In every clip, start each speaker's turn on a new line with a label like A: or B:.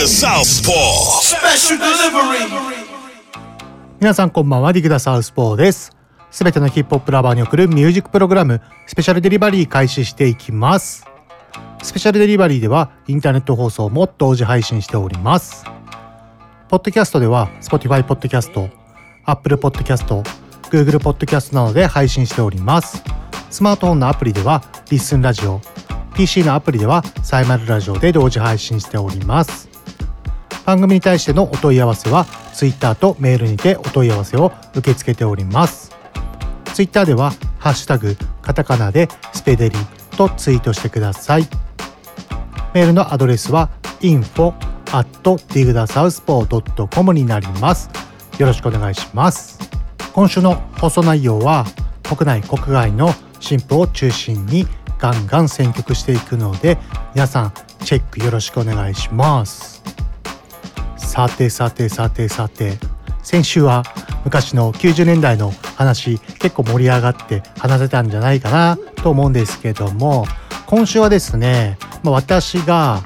A: The Southpaw.
B: Special delivery.
C: 皆さんこんばんは、ディグダサウスポーです。すべてのヒップホップラバーに送るミュージックプログラム、スペシャルデリバリー開始していきます。スペシャルデリバリーでは、インターネット放送も同時配信しております。ポッドキャストでは、Spotify ポッドキャスト、Apple ポッドキャスト、Google ポッドキャストなどで配信しております。スマートフォンのアプリでは、リッスンラジオ、PC のアプリでは、サイマルラジオで同時配信しております。番組に対してのお問い合わせは Twitter とメールにてお問い合わせを受け付けております。Twitter では「ハッシュタグカタカナ」で「スペデリ」とツイートしてください。メールのアドレスは info at digthesouthpaw.com になります。よろしくお願いします。今週の放送内容は国内国外の新婦を中心にガンガン選曲していくので皆さんチェックよろしくお願いします。さてさてさてさて先週は昔の90年代の話結構盛り上がって話せたんじゃないかなと思うんですけども今週はですね、まあ、私が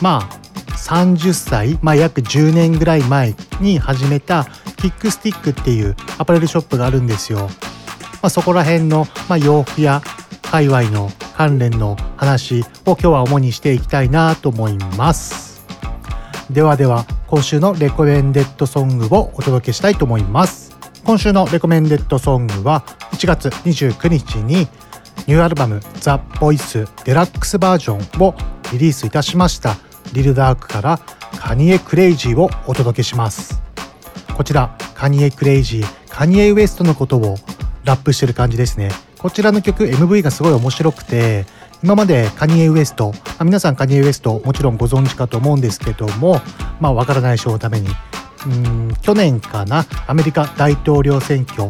C: まあ30歳、まあ、約10年ぐらい前に始めたキックスティックっていうアパレルショップがあるんですよ。まあ、そこら辺の、まあ、洋服や界隈の関連の話を今日は主にしていきたいなと思います。ではでは今週のレコメンデッドソングをお届けしたいと思います。今週のレコメンデッドソングは1月29日にニューアルバム「ザ・ボイスデラックスバージョンをリリースいたしました。リルダークからカニエ・クレイジーをお届けします。こちらカニエ・クレイジーカニエ・ウエストのことをラップしてる感じですね。こちらの曲 MV がすごい面白くて今までカニエ・ウエスト、皆さんカニエ・ウエストもちろんご存知かと思うんですけどもまあわからない人のためにうん去年かなアメリカ大統領選挙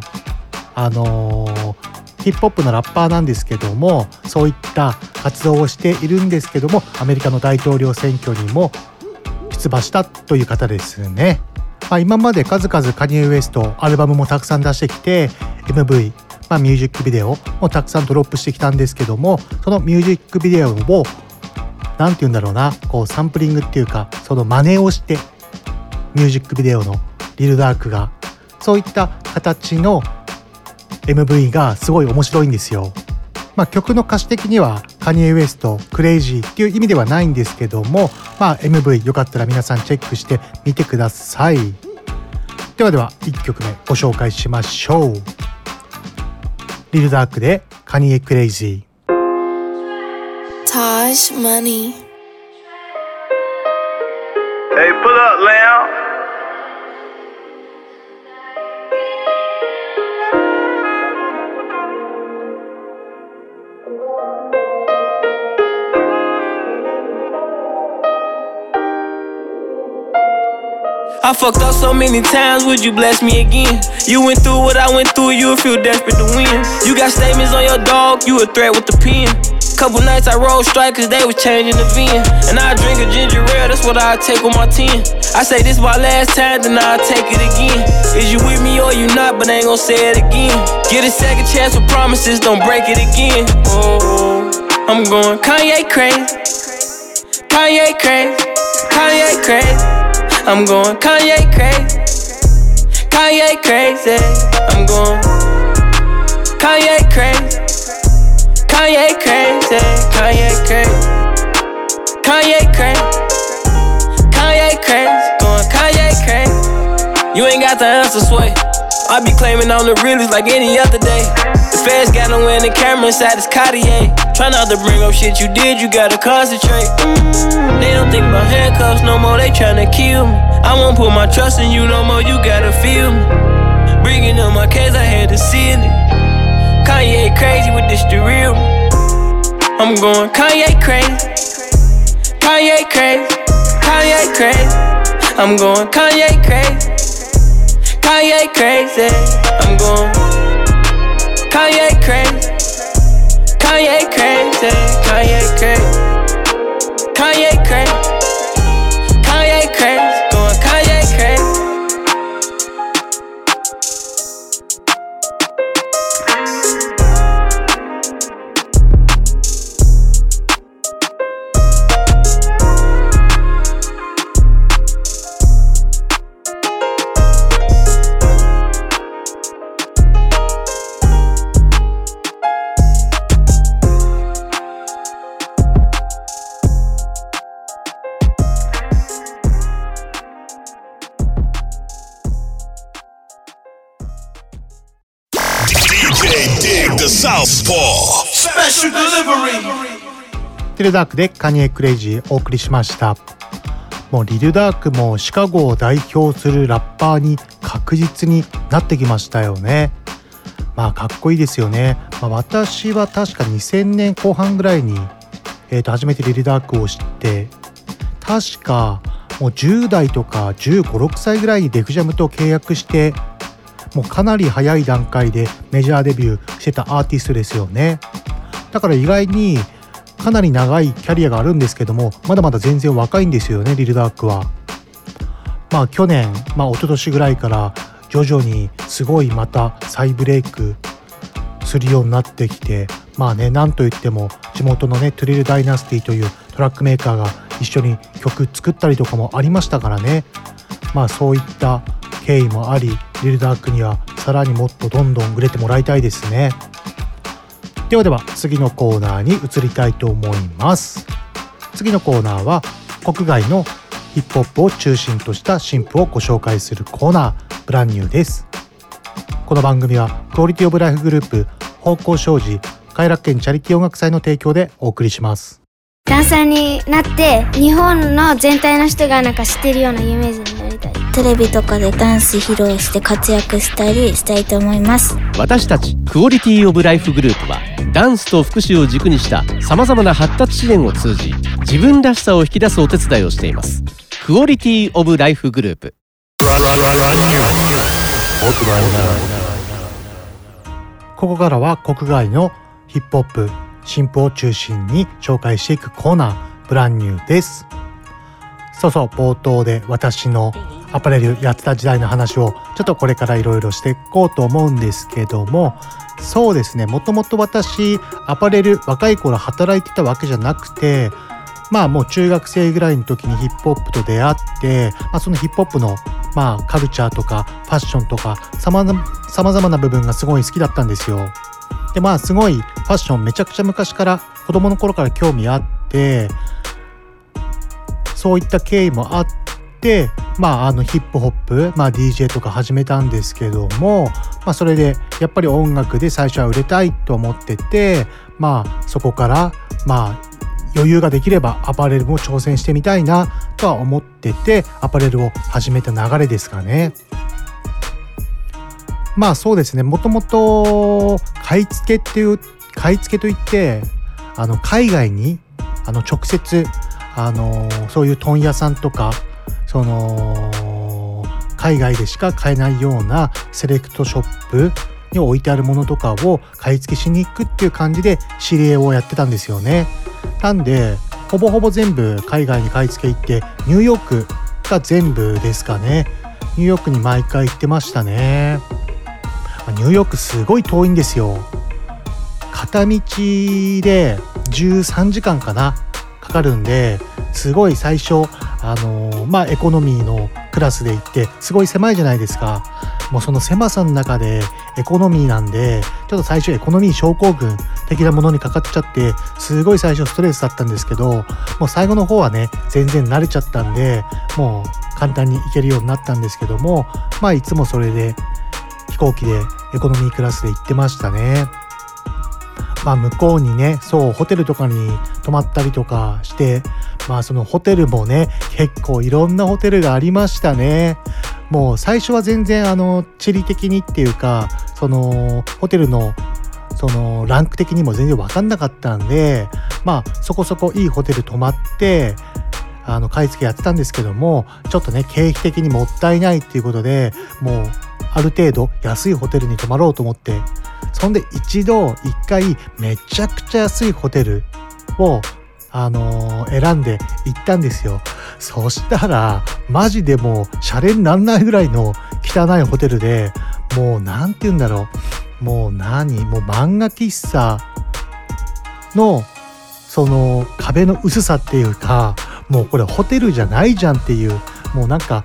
C: あのーヒップホップのラッパーなんですけどもそういった活動をしているんですけどもアメリカの大統領選挙にも出馬したという方ですね。まあ、今まで数々カニエ・ウエストアルバムもたくさん出してきて MV、まあ、ミュージックビデオもたくさんドロップしてきたんですけどもそのミュージックビデオを何て言うんだろうなこうサンプリングっていうかその真似をしてミュージックビデオのリルダークがそういった形の MV がすごい面白いんですよ。まあ、曲の歌詞的にはカニエ・ウエスト、クレイジーっていう意味ではないんですけども、まあ、MV よかったら皆さんチェックしてみてください。ではでは1曲目ご紹介しましょう。リルダークでカニエ・クレイジー。
D: Taj Money.
B: Hey, pull up, Lamb.
E: I fucked up so many times, would you bless me again? You went through what I went through, you feel desperate to win. You got statements on your dog, you a threat with the pen. Couple nights I rolled strike cause they was changing the VIN. And I drink a ginger ale, that's what I take with my 10. I say this my last time, then I'll take it again. Is you with me or you not, but I ain't gon' say it again. Get a second chance with promises, don't break it again. Oh, I'm going Kanye crazy. Kanye crazy. Kanye crazy. I'm going Kanye crazy. Kanye crazy. I'm going Kanye crazy. Kanye crazy. Kanye crazy. Kanye crazy. Kanye crazy. Going Kanye crazy. You ain't got the answer, sway. I be claiming on the realest like any other feds got them wearing the camera inside this Cartier. Try not to bring up shit you did, you gotta concentrate. Mm, They don't think about handcuffs no more, they tryna kill me. I won't put my trust in you no more, you gotta feel me. Bringing up my case, I had to see it. Kanye crazy with this the real. I'm going Kanye crazy. Kanye crazy, Kanye crazy. I'm going Kanye crazy, Kanye crazy. I'm going Kanye crazy, Kanye crazy,
C: テレダークでカニエクレイジーお送りしました。もうリルダークもシカゴを代表するラッパーに確実になってきましたよね。まあかっこいいですよね、まあ、私は確か2000年後半ぐらいに、えー、と初めてリルダークを知って確かもう10代とか1 5 6歳ぐらいにデフジャムと契約してもうかなり早い段階でメジャーデビューしてたアーティストですよね。だから意外にかなり長いキャリアがあるんですけどもまだまだ全然若いんですよねリルダークは。まあ去年まあ一昨年ぐらいから徐々にすごいまた再ブレイクするようになってきてまあねなんといっても地元のねトゥリルダイナスティというトラックメーカーが一緒に曲作ったりとかもありましたからね。まあそういった経緯もありリルダークにはさらにもっとどんどん売れてもらいたいですね。ではでは次のコーナーに移りたいと思います。次のコーナーは国外のヒップホップを中心とした新譜をご紹介するコーナーブランニューです。この番組はクオリティオブライフグループ方向障子快楽園チャリティー音楽祭の提供でお送りします。
D: ダンサーになって日本の全体の人がなんか知ってるようなイメージになりたい。
F: テレビとかでダンス披露して活躍したりしたいと思います。
G: 私たちクオリティオブライフグループはダンスと福祉を軸にしたさまざまな発達支援を通じ自分らしさを引き出すお手伝いをしています。クオリティオブライフグループ。
C: ここからは国外のヒップホップ新譜を中心に紹介していくコーナーブランニューです。そうそう冒頭で私のアパレルやってた時代の話をちょっとこれからいろいろしていこうと思うんですけどもそうですねもともと私アパレル若い頃働いてたわけじゃなくてまあもう中学生ぐらいの時にヒップホップと出会って、まあ、そのヒップホップのまあカルチャーとかファッションとかさまざまな部分がすごい好きだったんですよ。でまあすごいファッションめちゃくちゃ昔から子供の頃から興味あってそういった経緯もあってまああのヒップホップ、まあ、DJ とか始めたんですけども、まあ、それでやっぱり音楽で最初は売れたいと思っててまあそこからまあ余裕ができればアパレルも挑戦してみたいなとは思っててアパレルを始めた流れですかね。まあそうですねもともと買い付けっていう買い付けといってあの海外にあの直接あのそういう問屋さんとかその海外でしか買えないようなセレクトショップに置いてあるものとかを買い付けしに行くっていう感じで指令をやってたんですよね。なんでほぼほぼ全部海外に買い付け行ってニューヨークが全部ですかね。ニューヨークに毎回行ってましたね。ニューヨークすごい遠いんですよ。片道で13時間かなかかるんですごい最初あのまあエコノミーのクラスで行ってすごい狭いじゃないですかもうその狭さの中でエコノミーなんでちょっと最初エコノミー症候群的なものにかかっちゃってすごい最初ストレスだったんですけどもう最後の方はね全然慣れちゃったんでもう簡単に行けるようになったんですけどもまあいつもそれで飛行機でエコノミークラスで行ってましたね。まあ向こうにねそうホテルとかに泊まったりとかしてまあそのホテルもね結構いろんなホテルがありましたね。もう最初は全然あの地理的にっていうかそのホテルのそのランク的にも全然分かんなかったんでまあそこそこいいホテル泊まってあの買い付けやってたんですけどもちょっとね経費的にもったいないっていうことでもうある程度安いホテルに泊まろうと思ってそんで一度一回めちゃくちゃ安いホテルをあのー、選んで行ったんですよ。そしたら、マジでもう、シャレになんないぐらいの汚いホテルで、もう、なんて言うんだろう。もう何？もう漫画喫茶の、その、壁の薄さっていうか、もうこれホテルじゃないじゃんっていう、もうなんか、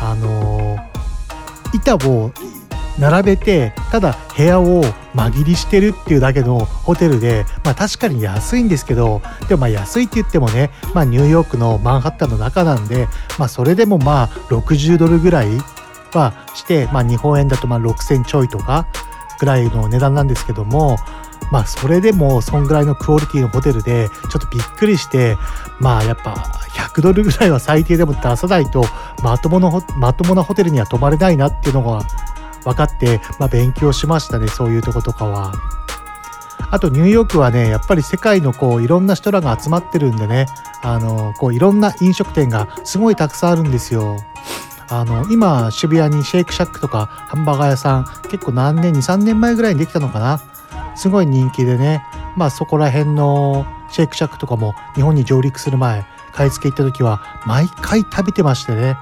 C: あのー、板を並べてただ部屋を間切りしてるっていうだけのホテルでまあ確かに安いんですけどでもまあ安いって言ってもねまあニューヨークのマンハッタンの中なんでまあそれでもまあ60ドルぐらいはしてまあ日本円だとまあ6000ちょいとかぐらいの値段なんですけどもまあそれでもそんぐらいのクオリティのホテルでちょっとびっくりしてまあやっぱ100ドルぐらいは最低でも出さないとまとものまともなホテルには泊まれないなっていうのが分かって、まあ、勉強しましたねそういうとことかは。あとニューヨークはねやっぱり世界のこういろんな人らが集まってるんでねあのこういろんな飲食店がすごいたくさんあるんですよ。あの今渋谷にシェイクシャックとかハンバーガー屋さん結構何年23年前ぐらいにできたのかなすごい人気でねまあそこら辺のシェイクシャックとかも日本に上陸する前買い付け行った時は毎回食べてましてね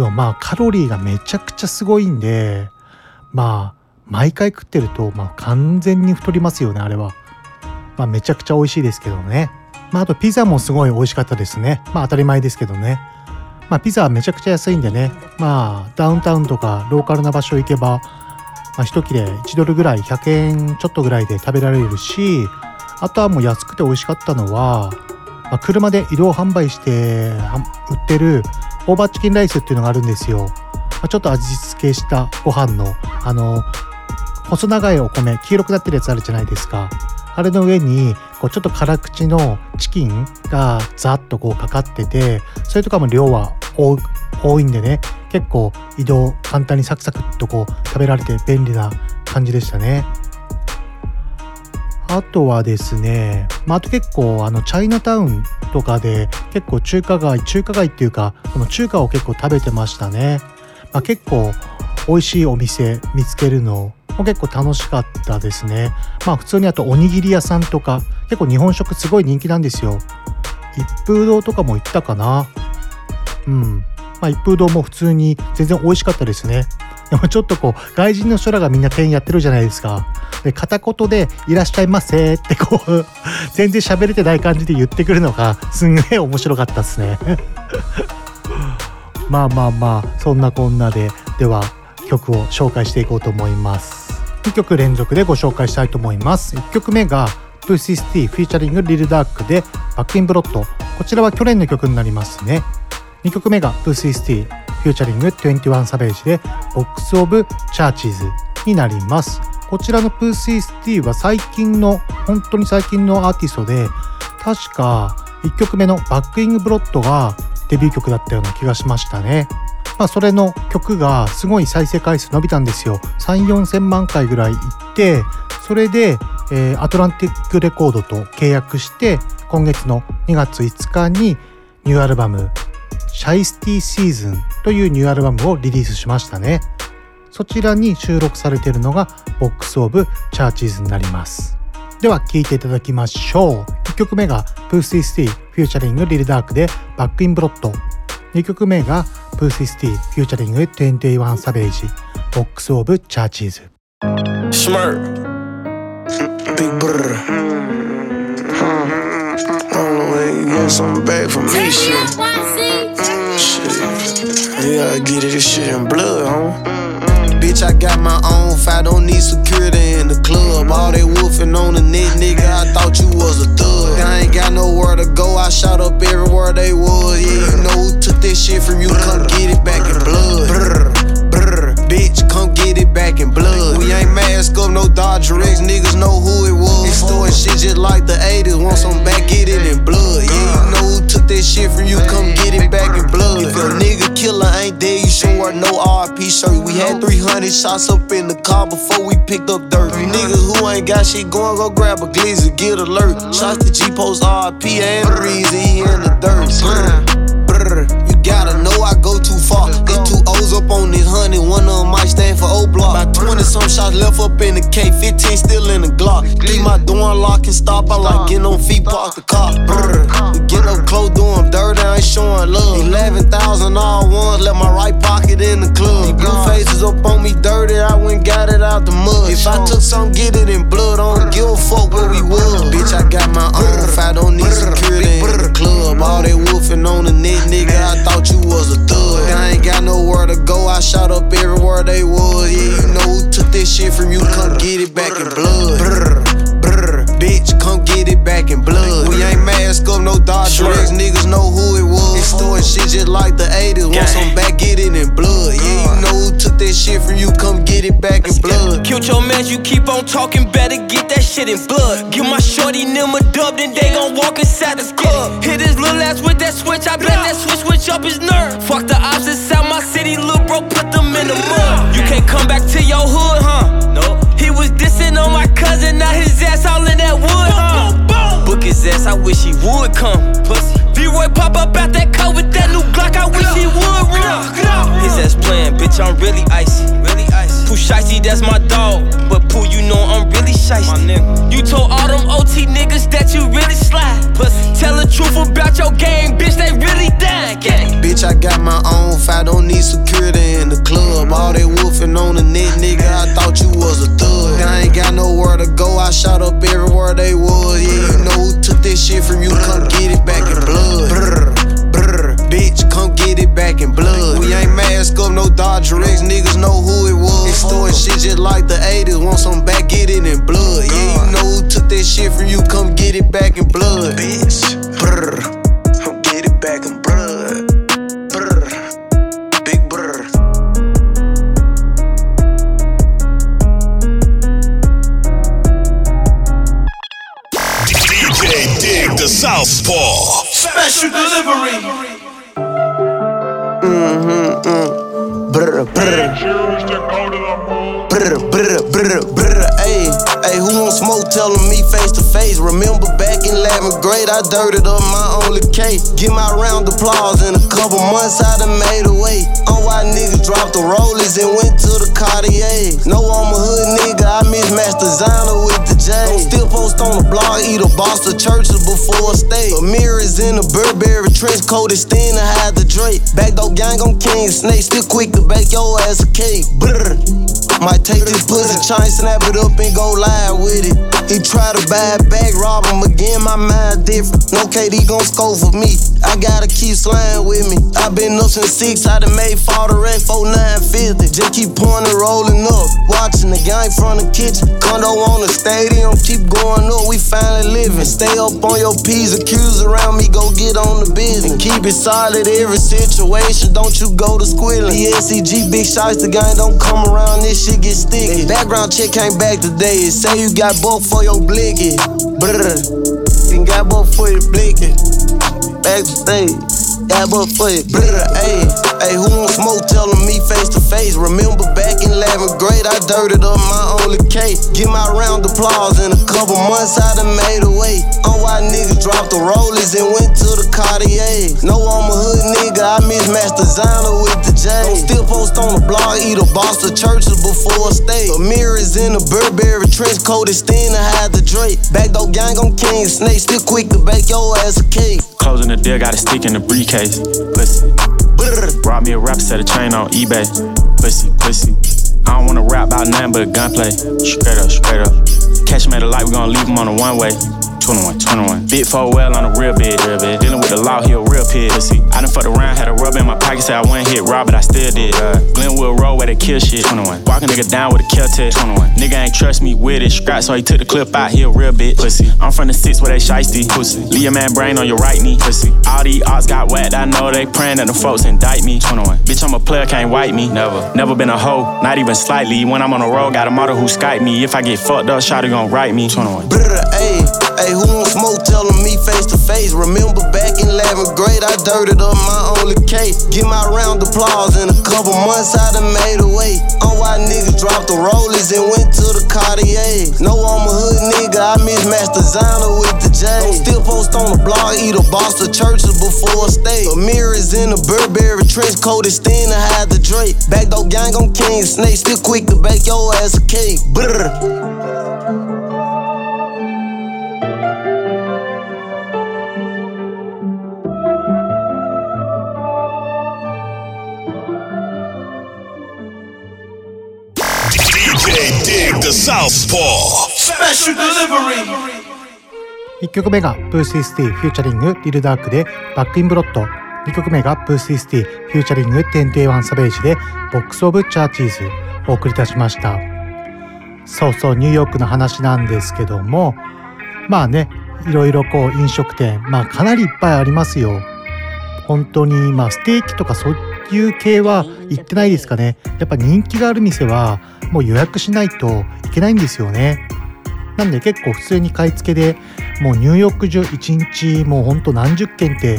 C: でもまあカロリーがめちゃくちゃすごいんでまあ毎回食ってるとまあ完全に太りますよねあれは。まあめちゃくちゃ美味しいですけどね。まああとピザもすごい美味しかったですね。まあ当たり前ですけどね。まあピザはめちゃくちゃ安いんでね。まあダウンタウンとかローカルな場所行けば、まあ一切れ1ドルぐらい100円ちょっとぐらいで食べられるし、あとはもう安くて美味しかったのは、まあ、車で移動販売して売ってるオーバーチキンライスっていうのがあるんですよ。まあ、ちょっと味付けしたご飯の、あの、細長いお米、黄色くなってるやつあるじゃないですか。あれの上に、こうちょっと辛口のチキンがザッとこうかかってて、それとかも量は多いんでね、結構移動簡単にサクサクっとこう食べられて便利な感じでしたね。あとはですね、まあ、あと結構あのチャイナタウンとかで結構中華街中華街っていうかこの中華を結構食べてましたね、まあ、結構美味しいお店見つけるのも結構楽しかったですね。まあ普通にあとおにぎり屋さんとか結構日本食すごい人気なんですよ。一風堂とかも行ったかな。うん。まあ一風堂も普通に全然美味しかったですね。でもちょっとこう外人の人らがみんな店員やってるじゃないですか。で片言で「いらっしゃいませ」ってこう 全然喋れてない感じで言ってくるのがすんげえ面白かったっすね。まあまあまあそんなこんなででは曲を紹介していこうと思います。2曲連続でご紹介したいと思います。1曲目が Pooh Shiesty featuring Lil Durk で Back in Blood こちらは去年の曲になりますね。2曲目が Pooh Shiesty featuring 21 Savage で Box of Churches になりますこちらの Pooh Shiesty は最近の、本当に最近のアーティストで、確か1曲目の Back in Blood がデビュー曲だったような気がしましたね。まあ、それの曲がすごい再生回数伸びたんですよ。3、4千万回ぐらいいって、それで、えー、 Atlantic レコードと契約して、今月の2月5日にニューアルバム、 Shiesty Season というニューアルバムをリリースしましたね。そちらに収録されているのが Box of Churches になります。では聴いていただきましょう。1曲目が Pooh Shiesty featuring Lil Durk でバックインブロット。2曲目がプーシースティフューチャリング21サベージボックスオブチャーチーズ。Smirk Big brother
H: Only way you get something back from me, shit. Shit. You gotta get it, this shit in blood, huh? bitch, I got my own fight, don't need security in the club. All they wolfing on the net, nigga, I thought you was a thug. I ain't got nowhere to go, I shot up everywhere they was. Yeah, you know who took this shit from you, come get it back in blood. Bitch, come get it back in blood. We ain't mask up, no Dodger X, niggas know who it was. Extorting shit just like the 80s, want some back, get it in blood. Yeah, that shit from you, come get it back in blood. If your nigga killer ain't dead, you should wear no RP shirt. We had 300 shots up in the car before we picked up dirt. niggas. nigga who ain't got shit going, go grab a glizzy, get alert. Shots to G Post RP and the reason in the dirt. You gotta know I go too far. 100, one of them might stand for O block. About 20 some shots left up in the K, 15 still in the Glock. Leave my door unlocked and stop. I like getting on feet, park the car. Brr. We get up close, do them dirty, I ain't showing love. 11,000 all ones, left my right pocket in the club. These blue faces up on me dirty, I went got it out the mud. If I took some, get it in blood, I don't give a fuck where we was. Bitch, I got my own, if I don't need security in the club. All they wolfing on the neck, nigga, I thought you was a thug. I ain't got nowhere to go, I shot up everywhere they was. Yeah, you know who took this shit from you, come get it back in blood. Bitch, come get it back in blood. We ain't mask up, no Dodge Rex, niggas know who it was. Extorting shit just like the 80s, want some back, get it in blood. Yeah, you know who took that shit from you, come get it back in blood.
E: Killed your man, you keep on talking, better get that shit in blood. Give my shorty them a dub, then they gon' walk inside the club. Hit his little ass with that switch, I bet that switch switch up his nerve. Fuck the ops inside my city, little bro, put them in the mud. You can't come back to your hood, huh? No. He was dissing on my cousin, now his ass all in that wood, huh? Book his ass, I wish he would come. Pussy. V-Roy pop up out that car with that new Glock, I wish he would run. His ass playing, bitch, I'm really icy. Really icy. Pooh Shicey, that's my dog. But Pooh, you know I'm really shicey. You told all them OT niggas that you really slide. Pussy. Tell the truth about your game, bitch, they really dying. Gang.
H: Bitch, I got my own fight, don't need security in the club. All they woofing on the net, nigga, I thought you was a thug. I ain't got nowhere to go, I shot up everywhere they was. Yeah, you know who took this shit from you, come get it back in blood. Brr, brr, bitch, come get it back in blood. We ain't mask up, no Dodge Rex, niggas know who it was. Extorting shit just like the 80s, want some back, get it in blood. Yeah, you know who took that shit from you, come get it back in blood. Bitch, brr, come get it back in blood.
B: Special delivery.
H: Mm-hmm, mm. Brr, brr. Brr, brr, brr, brr. Ayy, ayy, who won't smoke? Telling me face to face. Remember back in 11th grade, I dirted up my only K. Get my round applause in a couple months, I done made a way. On why niggas dropped the rollers and went to the Cartier. No, I'm a hood nigga, I mismatched designer with the J. Don't still post on the blog, eat a box of churches before a stay. A mirrors in a Burberry trench coat, extend to hide the drape. Back door gang on King Snake, still quick to bake your ass a cake. Brr. Might take this pussy chain, snap it up and go live with it. He try to buy it back, rob him again, my mind different. No KD gon' score for me. I gotta keep sliding with me. I been up since six, I done made fall the wreck, 4950. Just keep pouring and rolling up. Watching the gang from the kitchen. Condo on the stadium, keep going up, we finally living. Stay up on your P's, accused around me, go get on the business. Keep it solid every situation, don't you go to squilling. The SCG big shots, the gang don't come around, this shit get sticky. Background check came back today, it say you got both for your blicky. Brr, you got both for your blicky. Back to stage. Got both for your brr, ayy, ayy, who won't smoke? Telling me face to face. Remember back in 11th grade, I dirted up my only K. Get my round applause in a couple months, I done made a way. On why niggas dropped the rollers and went to the Cartier. No, I'm a hood nigga, I mismatched designer with the J. Don't still post on the blog, eat a box of churches before a stay. A mirrors in a Burberry trench coat, it's thin to hide the drape. Back door gang on King Snake, still quick to bake your ass a cake.
I: Closing the deal, got a stick in the briefcase. Pussy. Brought me a rap, set a chain on eBay. Pussy, pussy. I don't wanna rap about nothing but gunplay. Straight up, straight up. Catch him at a light, we gon' leave him on the one way. 21, 21. Big four well on a real bed, real bed. Dealing with the law, he a real pig. Pussy. I done fucked around, had a rub in my pocket, said I wouldn't hit raw, but I still did. Uh, Glenwood Road where they kill shit. 21. Walk a nigga down with a kill test. 21. Nigga ain't trust me with it. Scrap, so he took the clip out, he a real bitch. Pussy. I'm from the six where they shiesty. Pussy. Leave your man brain on your right knee. Pussy. All these odds got whacked, I know they praying that the folks indict me. 21. Bitch, I'm a player, can't wipe me. Never. Never been a hoe, not even slightly. When I'm on the road, got a model who Skype me. If I get fucked up, shawty gon' write me. 21.
H: Brr, ayy, ayy, who won't smoke? Telling me face to face. Remember back in 11th grade, I dirted up my only K. Get my round applause in a couple months, I done made a way. On why niggas dropped the rollers and went to the Cartier. No, I'm a hood nigga, I mismatched designer with the J. Don't still post on the blog, eat a box of churches before a stay. A mirrors in a Burberry trench coat, it's thin to hide the drape. Back door gang on King Snake, still quick to bake your ass a cake. Brr.
C: 1曲目が Pooh Shiesty featuring Lil Durk で Back in Blood 2曲目が Pooh Shiesty featuring 21 Savage で Box of Churches。お送りいたしました。そうそうニューヨークの話なんですけども。まあねいろいろこう飲食店まあかなりいっぱいありますよ。本当にまあステーキとかそういう系は行ってないですかね。やっぱ人気がある店はもう予約しないといけないんですよね。なんで結構普通に買い付けでもうニューヨーク中1日もうほんと何十軒って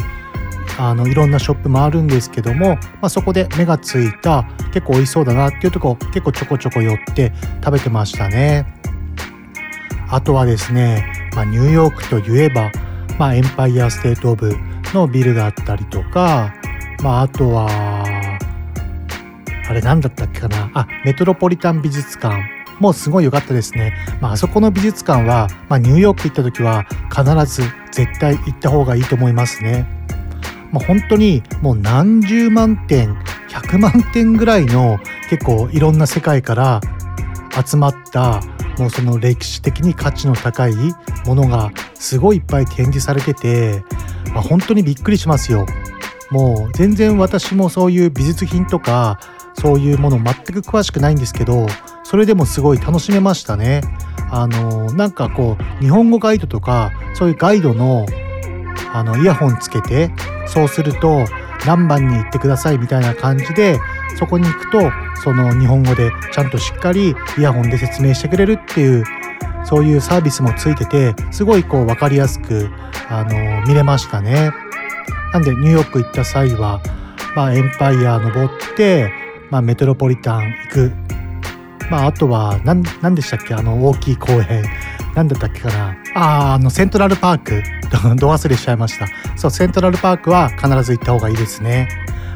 C: あのいろんなショップもあるんですけども、まあ、そこで目がついた結構美味しそうだなっていうとこ結構ちょこちょこ寄って食べてましたね。あとはですね、まあ、ニューヨークといえば、まあ、エンパイアステートオブのビルだったりとか、まあ、あとはあれ何だったっけかな？あメトロポリタン美術館もうすごい良かったですね。まあ、あそこの美術館は、まあ、ニューヨーク行った時は必ず絶対行った方がいいと思いますね。まあ、本当にもう何十万点、100万点ぐらいの結構いろんな世界から集まったもうその歴史的に価値の高いものがすごいいっぱい展示されてて、まあ、本当にびっくりしますよ。もう全然私もそういう美術品とかそういうもの全く詳しくないんですけどそれでもすごい楽しめましたね。あのなんかこう日本語ガイドとかそういうガイドのあのイヤホンつけてそうすると何番に行ってくださいみたいな感じでそこに行くとその日本語でちゃんとしっかりイヤホンで説明してくれるっていうそういうサービスもついててすごいこう分かりやすくあの見れましたね。なんでニューヨーク行った際は、まあ、エンパイア登って、まあ、メトロポリタン行く。まあ、あとは何何でしたっけ？あの大きい公園。何だったっけかな？ああのセントラルパーク。ど忘れしちゃいました。そうセントラルパークは必ず行った方がいいですね。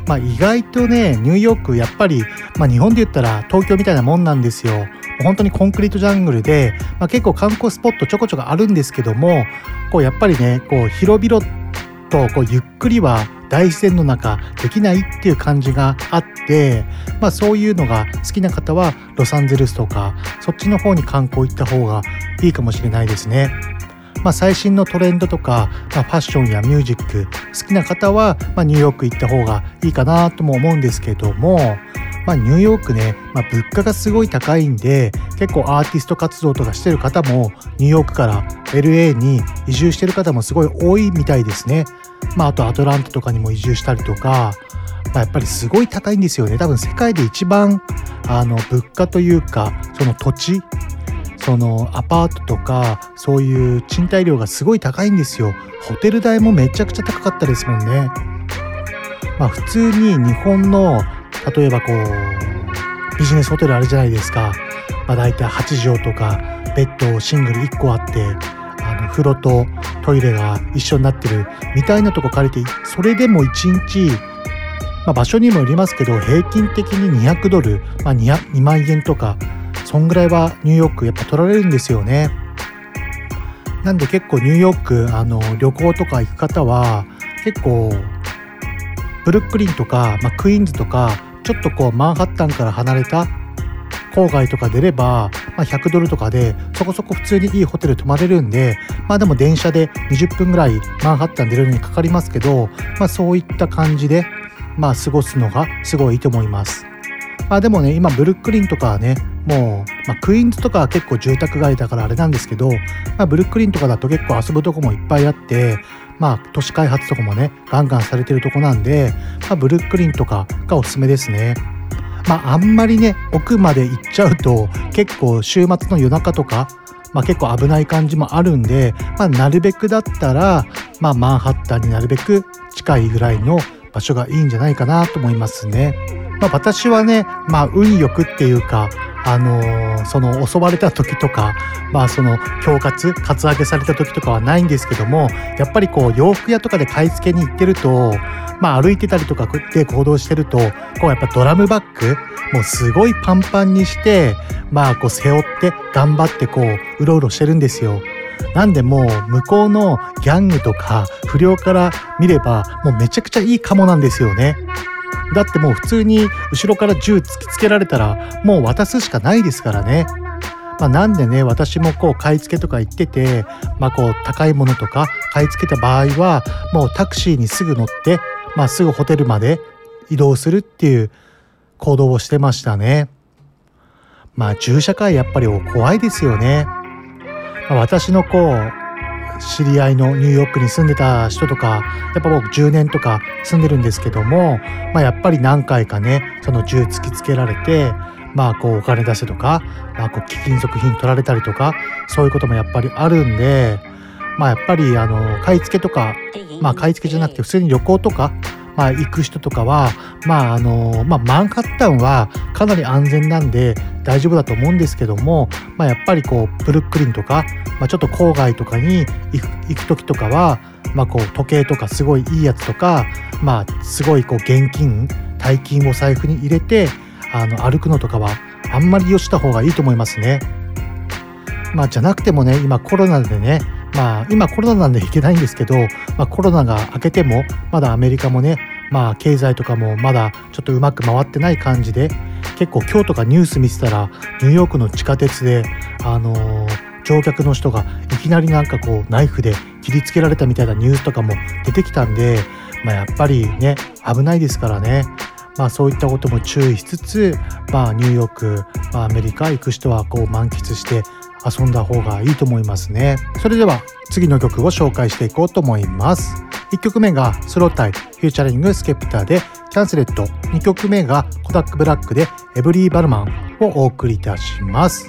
C: まあ意外とねニューヨークやっぱり、まあ、日本で言ったら東京みたいなもんなんですよ。本当にコンクリートジャングルで、まあ、結構観光スポットちょこちょこあるんですけどもこうやっぱりねこう広々とこうゆっくりは大自然の中できないっていう感じがあって、まあ、そういうのが好きな方はロサンゼルスとかそっちの方に観光行った方がいいかもしれないですね。まあ、最新のトレンドとか、まあ、ファッションやミュージック好きな方は、まあ、ニューヨーク行った方がいいかなとも思うんですけども、まあ、ニューヨークね、まあ、物価がすごい高いんで結構アーティスト活動とかしてる方もニューヨークから LA に移住してる方もすごい多いみたいですね。まあ、あとアトランタとかにも移住したりとか、まあ、やっぱりすごい高いんですよね。多分世界で一番あの物価というかその土地そのアパートとかそういう賃貸料がすごい高いんですよ。ホテル代もめちゃくちゃ高かったですもんね。まあ普通に日本の例えばこうビジネスホテルあるじゃないですか、まあ、大体8畳とかベッドシングル1個あってあの風呂とトイレが一緒になってるみたいなとこ借りてそれでも1日、まあ、場所にもよりますけど平均的に200ドル、まあ2、2万円とかそんぐらいはニューヨークやっぱ取られるんですよね。なんで結構ニューヨークあの旅行とか行く方は結構ブルックリンとか、まあ、クイーンズとかちょっとこうマンハッタンから離れた郊外とか出れば、まあ、100ドルとかでそこそこ普通にいいホテル泊まれるんでまあでも電車で20分ぐらいマンハッタン出るのにかかりますけど、まあ、そういった感じでまあ過ごすのがすごいいいと思います。まあでもね今ブルックリンとかはねもう、まあ、クイーンズとかは結構住宅街だからあれなんですけど、まあ、ブルックリンとかだと結構遊ぶとこもいっぱいあってまあ都市開発とかもねガンガンされてるとこなんで、まあ、ブルックリンとかがおすすめですね。まああんまりね奥まで行っちゃうと結構週末の夜中とかまあ、結構危ない感じもあるんで、まあ、なるべくだったら、まあ、マンハッタンになるべく近いぐらいの場所がいいんじゃないかなと思いますね。まあ、私はね、まあ、運よくっていうか、あのー、その襲われた時とか、まあその恐喝、カツアゲされた時とかはないんですけども、やっぱりこう洋服屋とかで買い付けに行ってると、まあ歩いてたりとかで行動してると、こうやっぱドラムバッグ、もうすごいパンパンにして、まあこう背負って頑張ってこううろうろしてるんですよ。なんでもう向こうのギャングとか不良から見ればもうめちゃくちゃいいカモなんですよね。だってもう普通に後ろから銃突きつけられたらもう渡すしかないですからね。まあ、なんでね私もこう買い付けとか行ってて、まあ、こう高いものとか買い付けた場合はもうタクシーにすぐ乗って、まあ、すぐホテルまで移動するっていう行動をしてましたね。まあ銃社会やっぱり怖いですよね。まあ、私のこう知り合いのニューヨークに住んでた人とかやっぱ僕10年とか住んでるんですけども、まあ、やっぱり何回かねその銃突きつけられてまあこうお金出せとか、まあ、こう貴金属品取られたりとかそういうこともやっぱりあるんでまあやっぱりあの買い付けとかまあ買い付けじゃなくて普通に旅行とかまあ、行く人とかは、まああのまあ、マンハッタンはかなり安全なんで大丈夫だと思うんですけども、まあ、やっぱりこうブルックリンとか、まあ、ちょっと郊外とかに行く時とかは、まあ、こう時計とかすごいいいやつとか、まあ、すごいこう現金大金を財布に入れてあの歩くのとかはあんまりよした方がいいと思いますね。まあ、じゃなくてもね今コロナでねまあ今コロナなんで行けないんですけど、まあ、コロナが明けてもまだアメリカもねまあ経済とかもまだちょっとうまく回ってない感じで結構今日とかニュース見てたらニューヨークの地下鉄であのー、乗客の人がいきなりなんかこうナイフで切りつけられたみたいなニュースとかも出てきたんで、まあ、やっぱりね危ないですからね。まあ、そういったことも注意しつつ、まあ、ニューヨーク、まあ、アメリカ行く人はこう満喫して遊んだ方がいいと思いますね。それでは次の曲を紹介していこうと思います。1曲目がスロータイフューチャリングスケプターでキャンセレット2曲目がコダックブラックでエブリーバルマンをお送りいたします。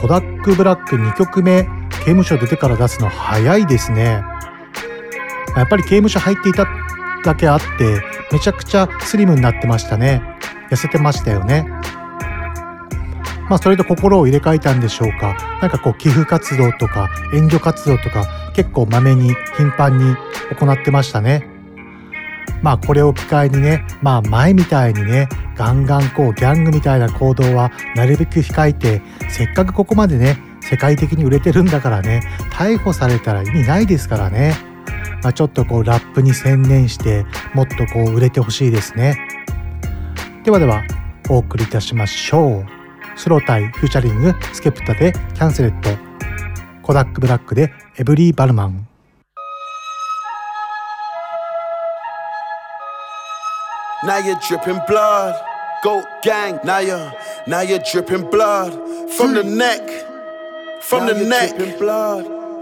C: コダックブラック2曲目刑務所出てから出すの早いですね。やっぱり刑務所入っていただけあってめちゃくちゃスリムになってましたね。痩せてましたよね。まあ、それと心を入れ替えたんでしょうか？なんかこう寄付活動とか援助活動とか結構まめに頻繁に行ってましたね。まあこれを機会にね、まあ前みたいにね、ガンガンこうギャングみたいな行動はなるべく控えて、せっかくここまでね、世界的に売れてるんだからね、逮捕されたら意味ないですからね。まあ、ちょっとこうラップに専念してもっとこう売れてほしいですね。ではではお送りいたしましょう。スロータイフューチャリングスケプタでキャンセレットコダックブラックでエブリー・バルマン
J: Now you're dripping blood, goat gang. Now you're, now you're dripping blood from the neck, from the neck.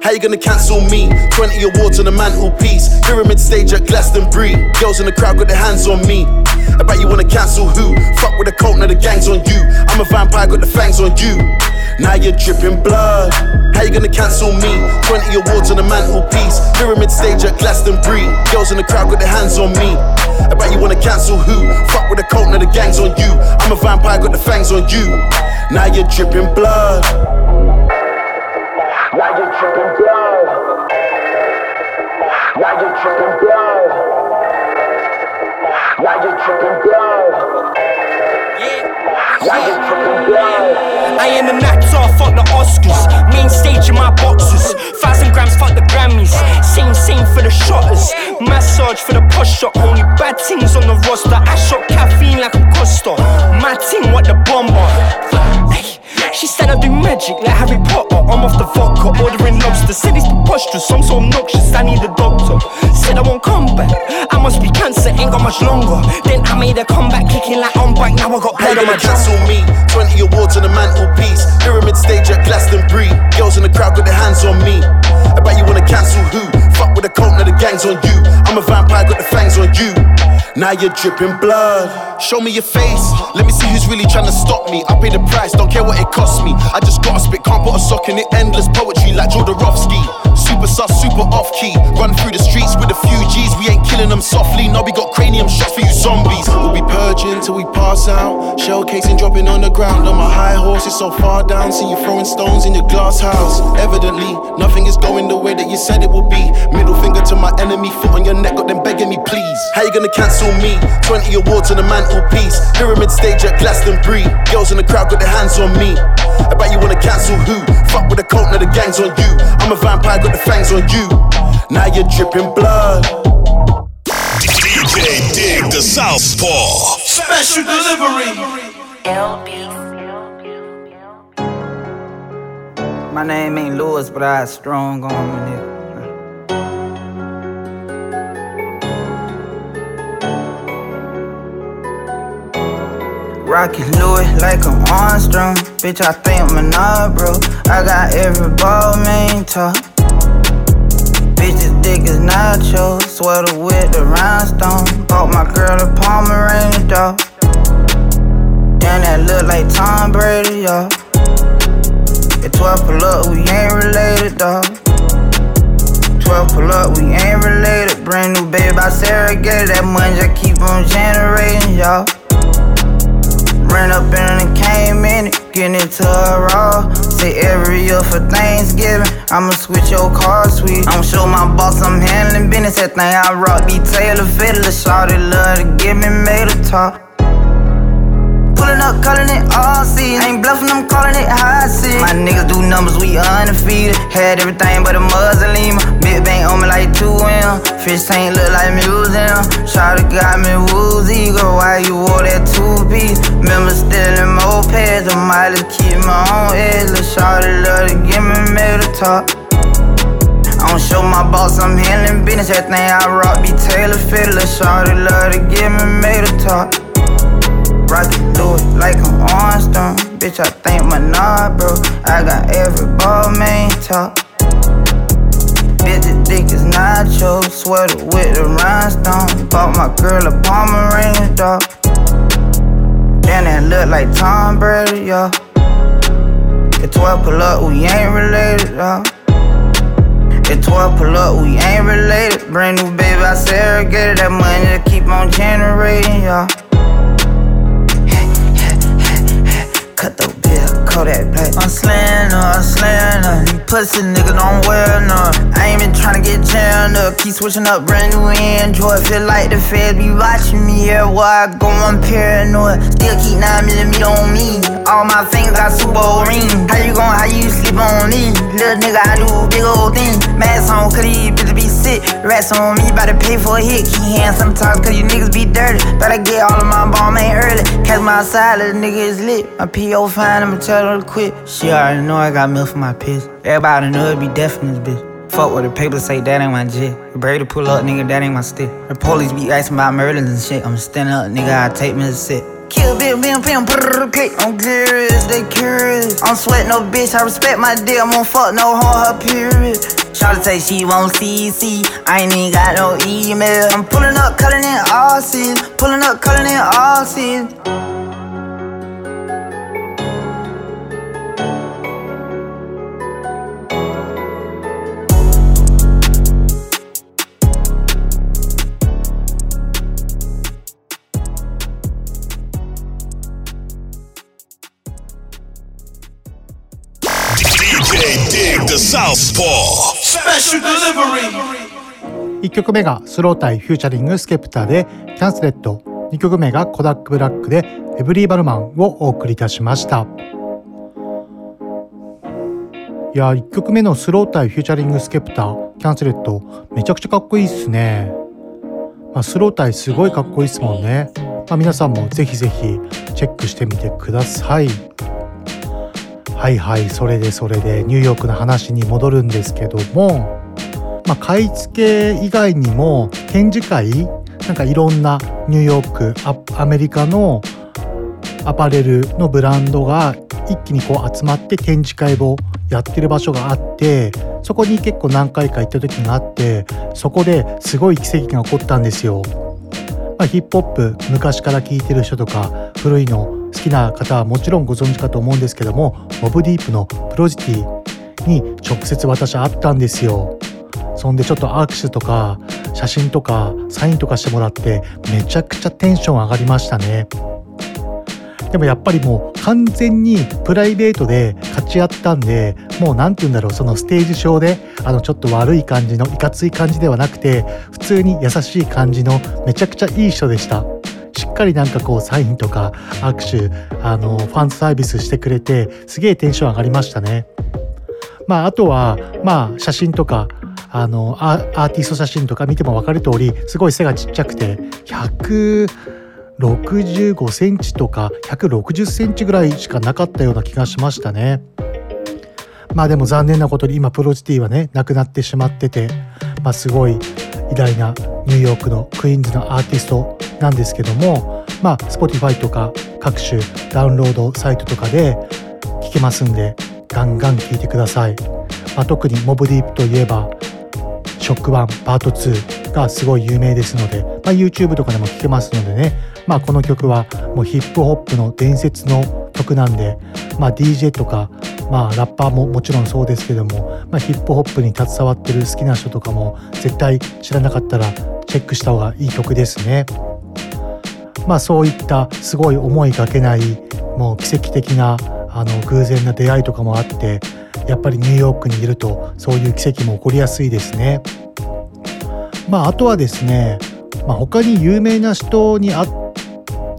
J: How you gonna cancel me? 20 awards on the mantelpiece. Pyramid stage at Glastonbury. Girls in the crowd got their hands on me. I bet you wanna cancel who? Fuck with the cult, now the gang's on you. I'm a vampire, got the fangs on you. Now you're dripping blood. How you gonna cancel me? 20 awards on the mantelpiece. Pyramid stage at Glastonbury. Girls in the crowd got their hands on me. I bet you wanna cancel who? Fuck with the cult, now the gang's on you. I'm a vampire, got the fangs on you. Now you're dripping blood. Dripping blood. Now you're tripping blood. Now you're tripping blood.
K: I am an actor, fuck the Oscars. Main stage in my boxes. Thousand grams, fuck the Grammys. Same, same for the shotters. Massage for the posture. Only bad things on the roster. I shot caffeine like a Costa. My team, what the bomber. She said I do magic like Harry Potter. I'm off the vodka, ordering lobster. Said it's preposterous, I'm so obnoxious, I need a doctor. Said I won't come back. I must be cancer, ain't got much longer. Then I made a comeback, kicking like on bike. Now I got blood on my
J: cancel me. 20 awards on the mantelpiece. Pyramid stage at Glastonbury. Girls in the crowd got their hands on me. I bet you wanna cancel who? Fuck with the cult, now the gang's on you. I'm a vampire, got the fangs on you. Now you're dripping blood. Show me your face. Let me see who's really trying to stop me. I pay the price, don't care what it costs me. I just gotta spit, can't put a sock in it. Endless poetry like Jodorowsky. Super sus, super off key. Run through the streets with a few G's. We ain't killing them softly. Now we got cranium shots for you zombies. We'll be purging till we pass out. Shell casing dropping on the ground. On my high horse, it's so far down. See you throwing stones in your glass house. Evidently, nothing is going the way that you said it would be. Middle finger to my enemy, foot on your neck, got them begging me, please. How you gonna cancel me? 20 awards on the mantelpiece. Pyramid stage at Glastonbury. Girls in the crowd got their hands on me. Bet you wanna cancel who? Fuck with the cult, now the gang's on you. I'm a vampire, got the fangs on you. Now you're dripping blood.
A: DJ Dig the Southpaw.
L: Special delivery.
M: LB
N: My name ain't Lewis, but I strong on me, nigga. Rocky Louis like I'm Armstrong. Bitch, I think my knob bro. I got every ball main top. Bitches dick is nacho. Sweater with the rhinestone. Bought my girl a Pomeranian dog. Damn, that look like Tom Brady, y'all. At 12 pull up, we ain't related, dog. 12 pull up, we ain't related. Brand new baby by Sarah Get That money just keep on generating, y'all. Ran up in it, came in it, getting into a raw. Say every year for Thanksgiving, I'ma switch your car sweet. I'ma show my boss I'm handling business. That thing I rock be Taylor Fiddler. Shawty love to give me made a talk. Pulling up, calling it all season. Ain't bluffing, I'm calling it high season. My niggas do numbers, we undefeated. Had everything but a muslima. Big bang on me like 2M. Fish tank look like museum. Shawty got me woozy. Go, why you wore that two piece? Remember stealing mopeds. I might just keep my own edge. Lil' Shawty love to give me made a talk. I don't show my boss I'm handling business. Everything I rock be Taylor Fiddler. Shawty love to give me made a Rocky do it like I'm Armstrong. Bitch, I think my knob bro. I got every ball main top. Bitch, the dick is nacho. Sweater with the rhinestone. Bought my girl a Pomeranian dog. Damn, that look like Tom Brady, y'all. At 12 pull up, we ain't related, y'all. At 12 pull up, we ain't related. Brand new baby, I surrogated that money to keep on generating, y'all. Cut the bill, Kodak black. I'm slaying her, I'm slaying her. You pussy nigga don't wear none. I ain't been tryna get jammed up. Keep switching up brand new Android. Feel like the feds be watching me everywhere I go. I'm paranoid. Still keep 9 millimeter on me. All my things got super ring. How you gon' how you sleep on me? Little nigga, I do big old thing. Mask on, cause these bitches be sick. Rats on me, about to pay for a hit. Key hand sometimes, cause you niggas be dirty. Better get all of my ball man early. Catch my side, little nigga is lit. My PO fine, I'ma tell her to quit. She already know I got milk for my piss. Everybody know it be deaf in this bitch. Fuck what the paper say, that ain't my. The Brady pull up, nigga, that ain't my stick. The police be asking about murders and shit. I'm standing up, nigga, I take me a sit. Kill bim bim bim brrr, click. I'm curious, they curious. I'm sweat no bitch, I respect my dick. I'm gon' fuck no hoe, her period. Shawty say she won't CC. I ain't even got no email. I'm pulling up, cutting in all season. Pulling up, cutting in all season.
C: 1曲目が slowthai featuring Skepta で CANCELLED。2曲目が Kodak Black で Every Balmain をお送りいたしました。いや1曲目の slowthai featuring Skepta CANCELLED。めちゃくちゃかっこいいっすね、まあ、 slowthai すごいかっこいいっすもんね、まあ、皆さんもぜひぜひチェックしてみてください。はいはいそれでそれでニューヨークの話に戻るんですけどもまあ、買い付け以外にも展示会なんかいろんなニューヨークアメリカのアパレルのブランドが一気にこう集まって展示会をやってる場所があってそこに結構何回か行った時があってそこですごい奇跡が起こったんですよ。まあ、ヒップホップ昔から聴いてる人とか古いの好きな方はもちろんご存知かと思うんですけどもモブディープのプロジティに直接私会ったんですよ。そんでちょっと握手とか写真とかサインとかしてもらってめちゃくちゃテンション上がりましたねでもやっぱりもう完全にプライベートで勝ち合ったんでもう何て言うんだろうそのステージ上であのちょっと悪い感じのいかつい感じではなくて普通に優しい感じのめちゃくちゃいい人でしたかりなんかこうサインとか握手あのファンサービスしてくれてすげえテンション上がりましたねまああとはまあ写真とかあのアーティスト写真とか見ても分かる通りすごい背がちっちゃくて165センチとか160センチぐらいしかなかったような気がしましたね。まあでも残念なことに今プロジティはね亡くなってしまってて、まあ、すごい偉大なニューヨークのクイーンズのアーティストなんですけどもまあ Spotify とか各種ダウンロードサイトとかで聴けますんでガンガン聴いてください、まあ、特にモブディープといえばショック1パート2がすごい有名ですので、まあ、YouTube とかでも聴けますのでね、まあ、この曲はもうヒップホップの伝説の曲なんで、まあ、DJ とか、まあ、ラッパーももちろんそうですけども、まあ、ヒップホップに携わってる好きな人とかも絶対知らなかったらチェックした方がいい曲ですね。まあそういったすごい思いがけないもう奇跡的なあの偶然な出会いとかもあってやっぱりニューヨークにいるとそういう奇跡も起こりやすいですね。まああとはですね、まあ、他に有名な人に会っ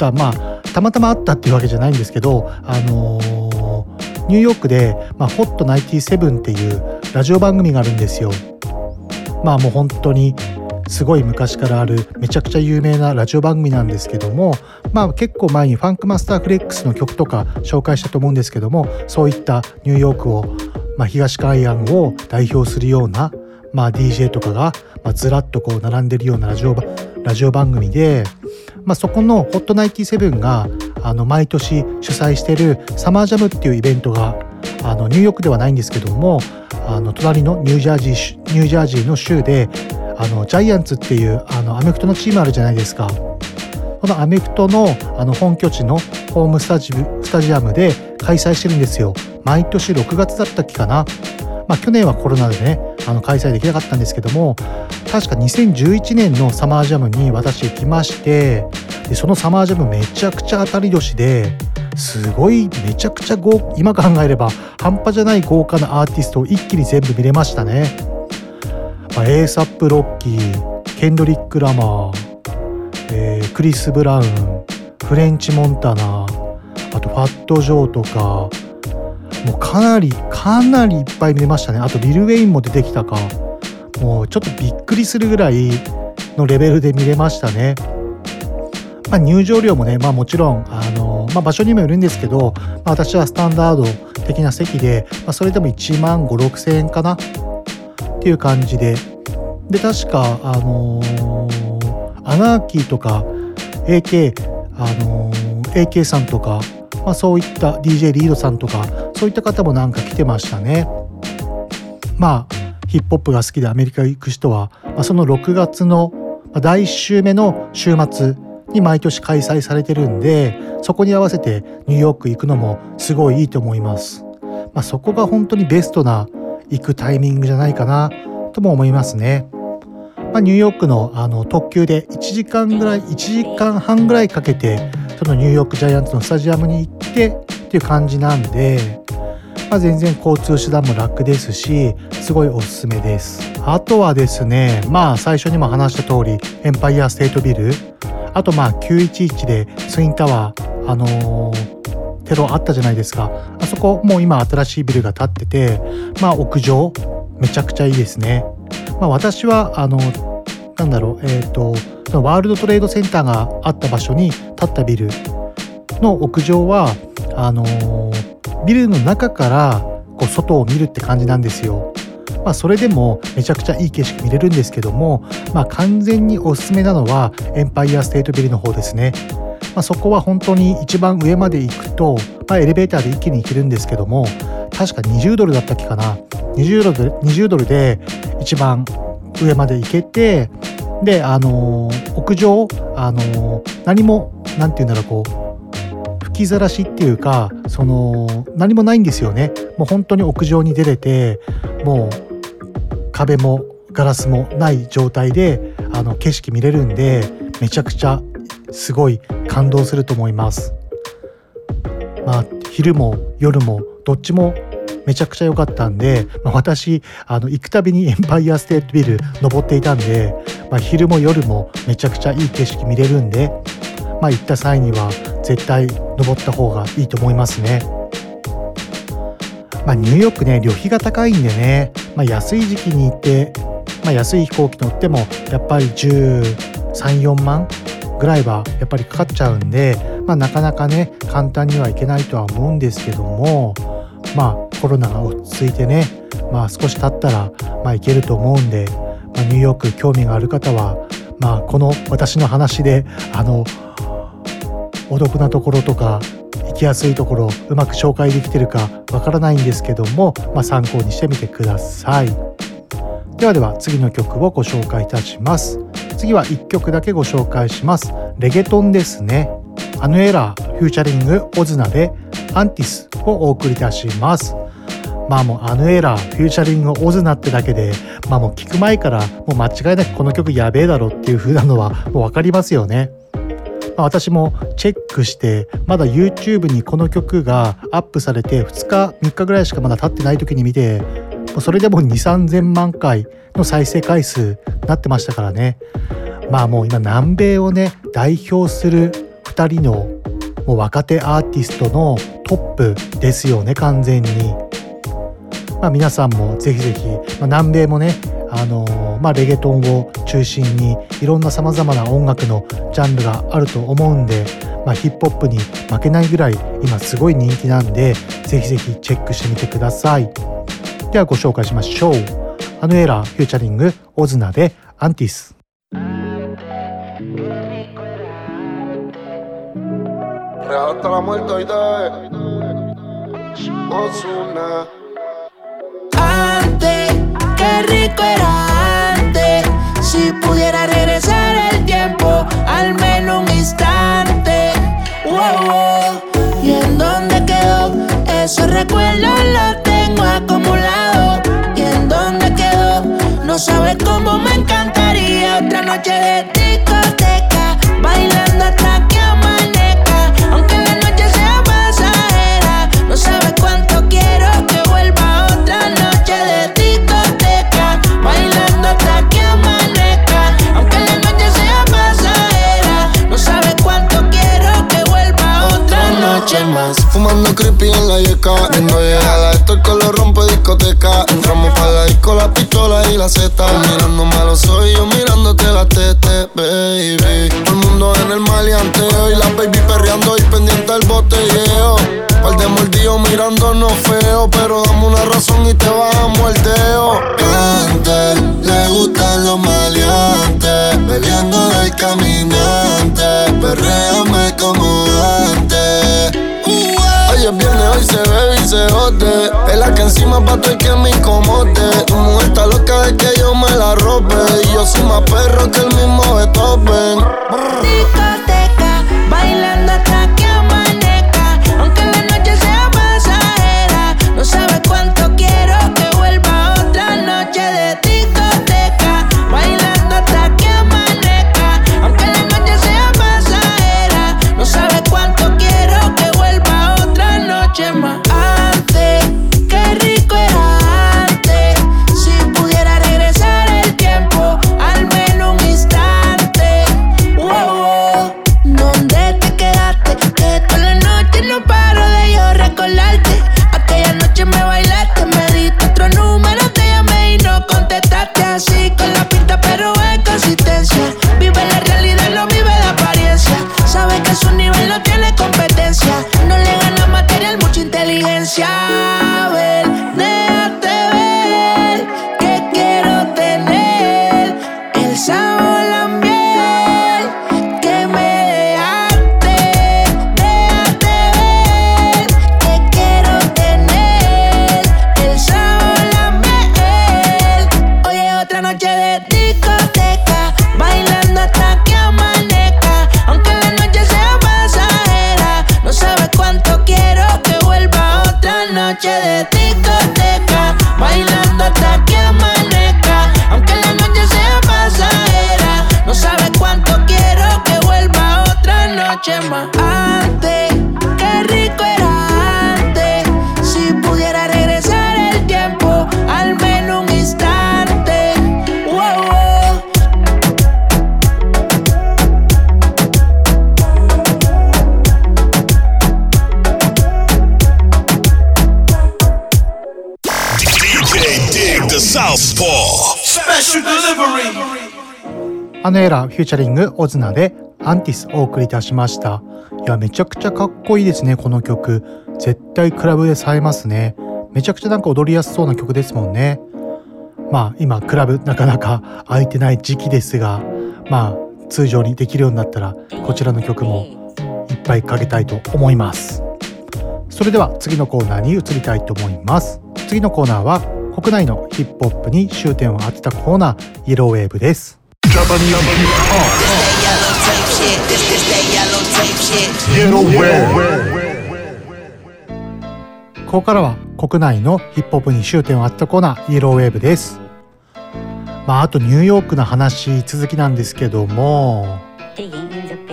C: たまあたまたま会ったっていうわけじゃないんですけどあのー、ニューヨークで、まあ、ホット97っていうラジオ番組があるんですよ。まあもう本当にすごい昔からあるめちゃくちゃ有名なラジオ番組なんですけどもまあ結構前にファンクマスターフレックスの曲とか紹介したと思うんですけどもそういったニューヨークを、まあ、東海岸を代表するような、まあ、DJ とかが、まあ、ずらっとこう並んでるようなラジオラジオ番組で、まあ、そこのホットナイティセブンがあの毎年主催してるサマージャムっていうイベントがあのニューヨークではないんですけどもあの隣のニュージャージーニュージャージーの州であのジャイアンツっていうあのアメフトのチームあるじゃないですか。このアメフトのあの本拠地のホームスタジスタジアムで開催してるんですよ。毎年6月だったっけかな。まあ、去年はコロナでねあの開催できなかったんですけども確か2011年のサマージャムに私行きましてでそのサマージャムめちゃくちゃ当たり年ですごいめちゃくちゃ豪今考えれば半端じゃない豪華なアーティストを一気に全部見れましたね。まあ、エーサップ・ロッキーケンドリック・ラマー、えー、クリス・ブラウンフレンチ・モンタナあとファット・ジョーとかもうかなりかなりいっぱい見れましたね。あとリル・ウェインも出てきたか。もうちょっとびっくりするぐらいのレベルで見れましたね。まあ、入場料もね、まあ、もちろん、あのまあ、場所にもよるんですけど、まあ、私はスタンダード的な席で、まあ、それでも1万5、6千円かな。っていう感じで。で確かあのー、アナーキーとか AK あのー、AK さんとか、まあ、そういった DJ リードさんとかそういった方もなんか来てましたねまあヒップホップが好きでアメリカ行く人は、まあ、その6月の第1週目の週末に毎年開催されてるんでそこに合わせてニューヨーク行くのもすごいいいと思います、まあ、そこが本当にベストな行くタイミングじゃないかなとも思いますね。まあ、ニューヨークのあの特急で1時間ぐらい1時間半ぐらいかけてそのニューヨークジャイアンツのスタジアムに行ってっていう感じなんで、まあ、全然交通手段も楽ですしすごいおすすめです。あとはですねまあ最初にも話した通りエンパイアステートビルあとまあ911でツインタワーあのーテロあったじゃないですかあそこもう今新しいビルが建っててまあ屋上めちゃくちゃいいですねまあ私はあのなんだろうえっ、ー、とワールドトレードセンターがあった場所に建ったビルの屋上はあのビルの中からこう外を見るって感じなんですよ。まあ、それでもめちゃくちゃいい景色見れるんですけども、まあ、完全におすすめなのはエンパイアステートビルの方ですね。まあ、そこは本当に一番上まで行くと、まあ、エレベーターで一気に行けるんですけども確か20ドルだったっけかな20ドルで ,20 ドルで一番上まで行けてであのー、屋上あのー、何も何て言うんだろうこうきざらしっていうかその何もないんですよね。もう本当に屋上に出れてもう壁もガラスもない状態であの景色見れるんでめちゃくちゃすごい感動すると思います。まあ昼も夜もどっちもめちゃくちゃ良かったんで、まあ、私あの行くたびにエンパイアステートビル登っていたんで、まあ、昼も夜もめちゃくちゃいい景色見れるんで、まあ、行った際には絶対登った方がいいと思いますね。まあ、ニューヨークね旅費が高いんでね、まあ、安い時期に行って、まあ、安い飛行機乗ってもやっぱり134万ぐらいはやっぱりかかっちゃうんで、まあ、なかなかね簡単にはいけないとは思うんですけどもまあコロナが落ち着いてねまあ少し経ったらまあ行けると思うんで、まあ、ニューヨーク興味がある方はまあこの私の話であのお得なところとか行きやすいところうまく紹介できてるかわからないんですけども、まあ、参考にしてみてください。ではでは次の曲をご紹介いたします。次は1曲だけご紹介します。レゲトンですね。 Anuel AA featuring Ozuna で Antes をお送りいたします。まあもう Anuel AA、featuring Ozuna ってだけで、まあもう聞く前からもう間違いなくこの曲やべえだろっていう風なのはもうわかりますよね。まあ、私もチェックして、まだ YouTube にこの曲がアップされて2日、3日ぐらいしかまだ経ってない時に見て、それでも2、3000万回の再生回数なってましたからね。まあもう今南米をね、代表する2人のもう若手アーティストのトップですよね、完全に。まあ、皆さんもぜひぜひ、まあ、南米もね、あのー、まあ、レゲトンを中心にいろんなさまざまな音楽のジャンルがあると思うんで、まあ、ヒップホップに負けないぐらい今すごい人気なんでぜひぜひチェックしてみてください。ではご紹介しましょう。あのエラーフューチャリングオズナでアンティス。
O: Qué rico era antes. Si pudiera regresar el tiempo, al menos un instante. Wow. ¿Y en dónde quedó? Esos recuerdos los
H: yeca Viendo llegada, esto el color rompe discoteca. Entramos para la disco, la pistola y la zeta Mirándome a los ojos y yo mirándote la tete, baby. Todo el mundo en el maleanteo Y la baby perreando y pendiente al botelleo. Par de mordidos mirándonos feo Pero dame una razón y te bajamos el deo Antes, le gustan los maleantes. Bebiendo del caminante Perréame como antes Hoy hoy se bebe y se jode. Es la que encima pa' el que me incomode. Tu mujer está loca de que yo me la robe. Y yo soy más perro que el mismo Beethoven.
C: あのエラフューチャリングオズナでアンティスお送りいたしました。いやめちゃくちゃかっこいいですねこの曲。絶対クラブで冴えますね。めちゃくちゃなんか踊りやすそうな曲ですもんね。まあ今クラブなかなか空いてない時期ですがまあ通常にできるようになったらこちらの曲もいっぱいかけたいと思います。それでは次のコーナーに移りたいと思います。次のコーナーは国内のヒップホップに終点を当てたコーナーイエローウェーブです。ここからは国内のヒップホップに終点を当てたコーナーイエローウェーブです。まああとニューヨークの話続きなんですけども、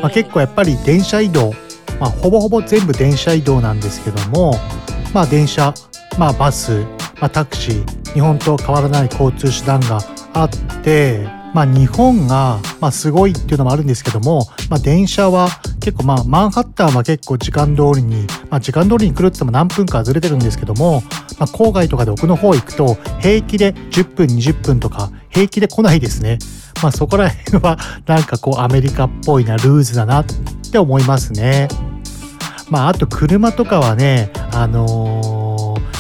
C: まあ、結構やっぱり電車移動、まあ、ほぼほぼ全部電車移動なんですけどもまあ電車、まあ、バス、まあ、タクシー日本と変わらない交通手段があってまあ、日本が、まあ、すごいっていうのもあるんですけども、まあ、電車は結構まあマンハッタンは結構時間通りに、まあ、時間通りに来るって言っても何分かずれてるんですけども、まあ、郊外とかで奥の方行くと平気で10分20分とか平気で来ないですね。まあそこら辺はなんかこうアメリカっぽいなルーズだなって思いますね。まああと車とかはね、あのー、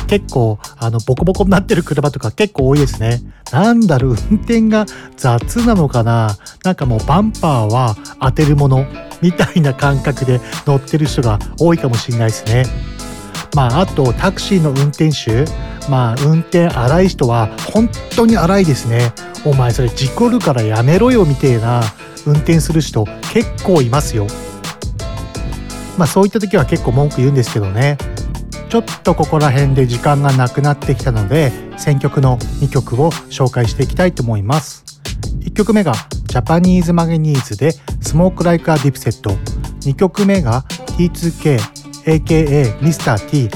C: 結構あのボコボコになってる車とか結構多いですね。なんだろう、運転が雑なのかななんかもうバンパーは当てるものみたいな感覚で乗ってる人が多いかもしれないですね。まああとタクシーの運転手、まあ運転荒い人は本当に荒いですね。お前それ事故るからやめろよみてえな運転する人結構いますよ。まあそういった時は結構文句言うんですけどね。ちょっとここら辺で時間がなくなってきたので選曲の2曲を紹介していきたいと思います。1曲目がジャパニーズマグニーズでスモークライクアディプセット2曲目が T2K aka Mr. T&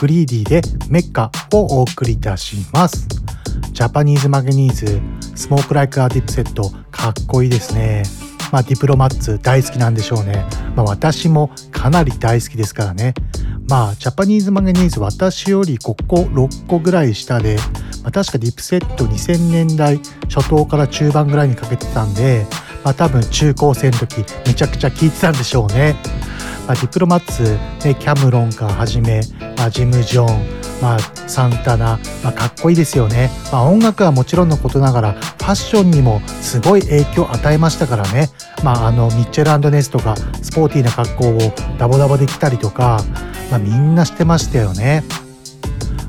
C: グリーディでメッカをお送りいたします。ジャパニーズマゲニーズ Smoke like a Dipset かっこいいですね。まあディプロマッツ大好きなんでしょうねまあ私もかなり大好きですからねまあ、ジャパニーズマゲニーズ私より5個、6個ぐらい下で、まあ、確か Dipset 2000年代初頭から中盤ぐらいにかけてたんで、まあ多分中高生の時めちゃくちゃ聴いてたんでしょうね。まあ、ディプロマッツ、ね、 Cam'ron からはじめ、まあ、ジム・ジョーン、まあ、サンタナ、まあ、かっこいいですよね。まあ、音楽はもちろんのことながら、ファッションにもすごい影響を与えましたからね。まあ、あの、ミッチェルネストがスポーティーな格好をダボダボで着たりとか、まあ、みんなしてましたよね。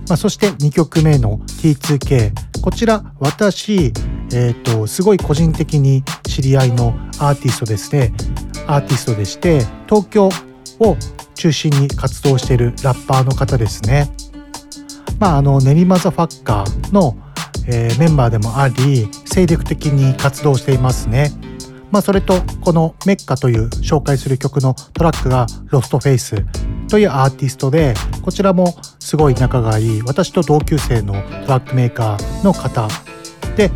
C: まあ、そして2曲目の T2K こちら私、えーと、すごい個人的に知り合いのアーティストですねアーティストでして東京を中心に活動しているラッパーの方ですね。まあ、あの練マザファッカーの、えー、メンバーでもあり精力的に活動していますね。まあ、それとこのメッカという紹介する曲のトラックが Lostface というアーティストでこちらもすごい仲がいい私と同級生のトラックメーカーの方で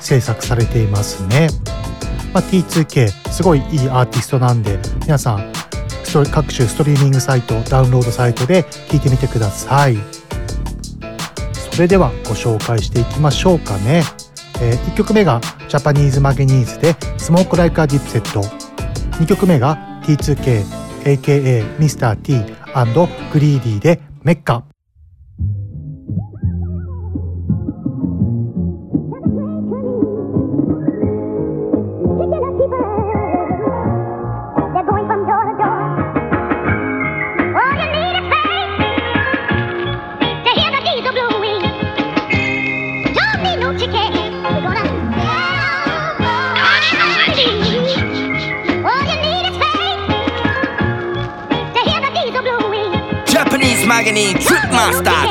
C: 制作されていますね。まあ、T2K すごいいいアーティストなんで皆さん各種ストリーミングサイトダウンロードサイトで聴いてみてくださいそれではご紹介していきましょうかね、えー、1曲目がジャパニーズマゲニーズで Smoke like a Dipset 2曲目が T2K aka Mr. T& Greedy でメッカ
P: げにトリップマスター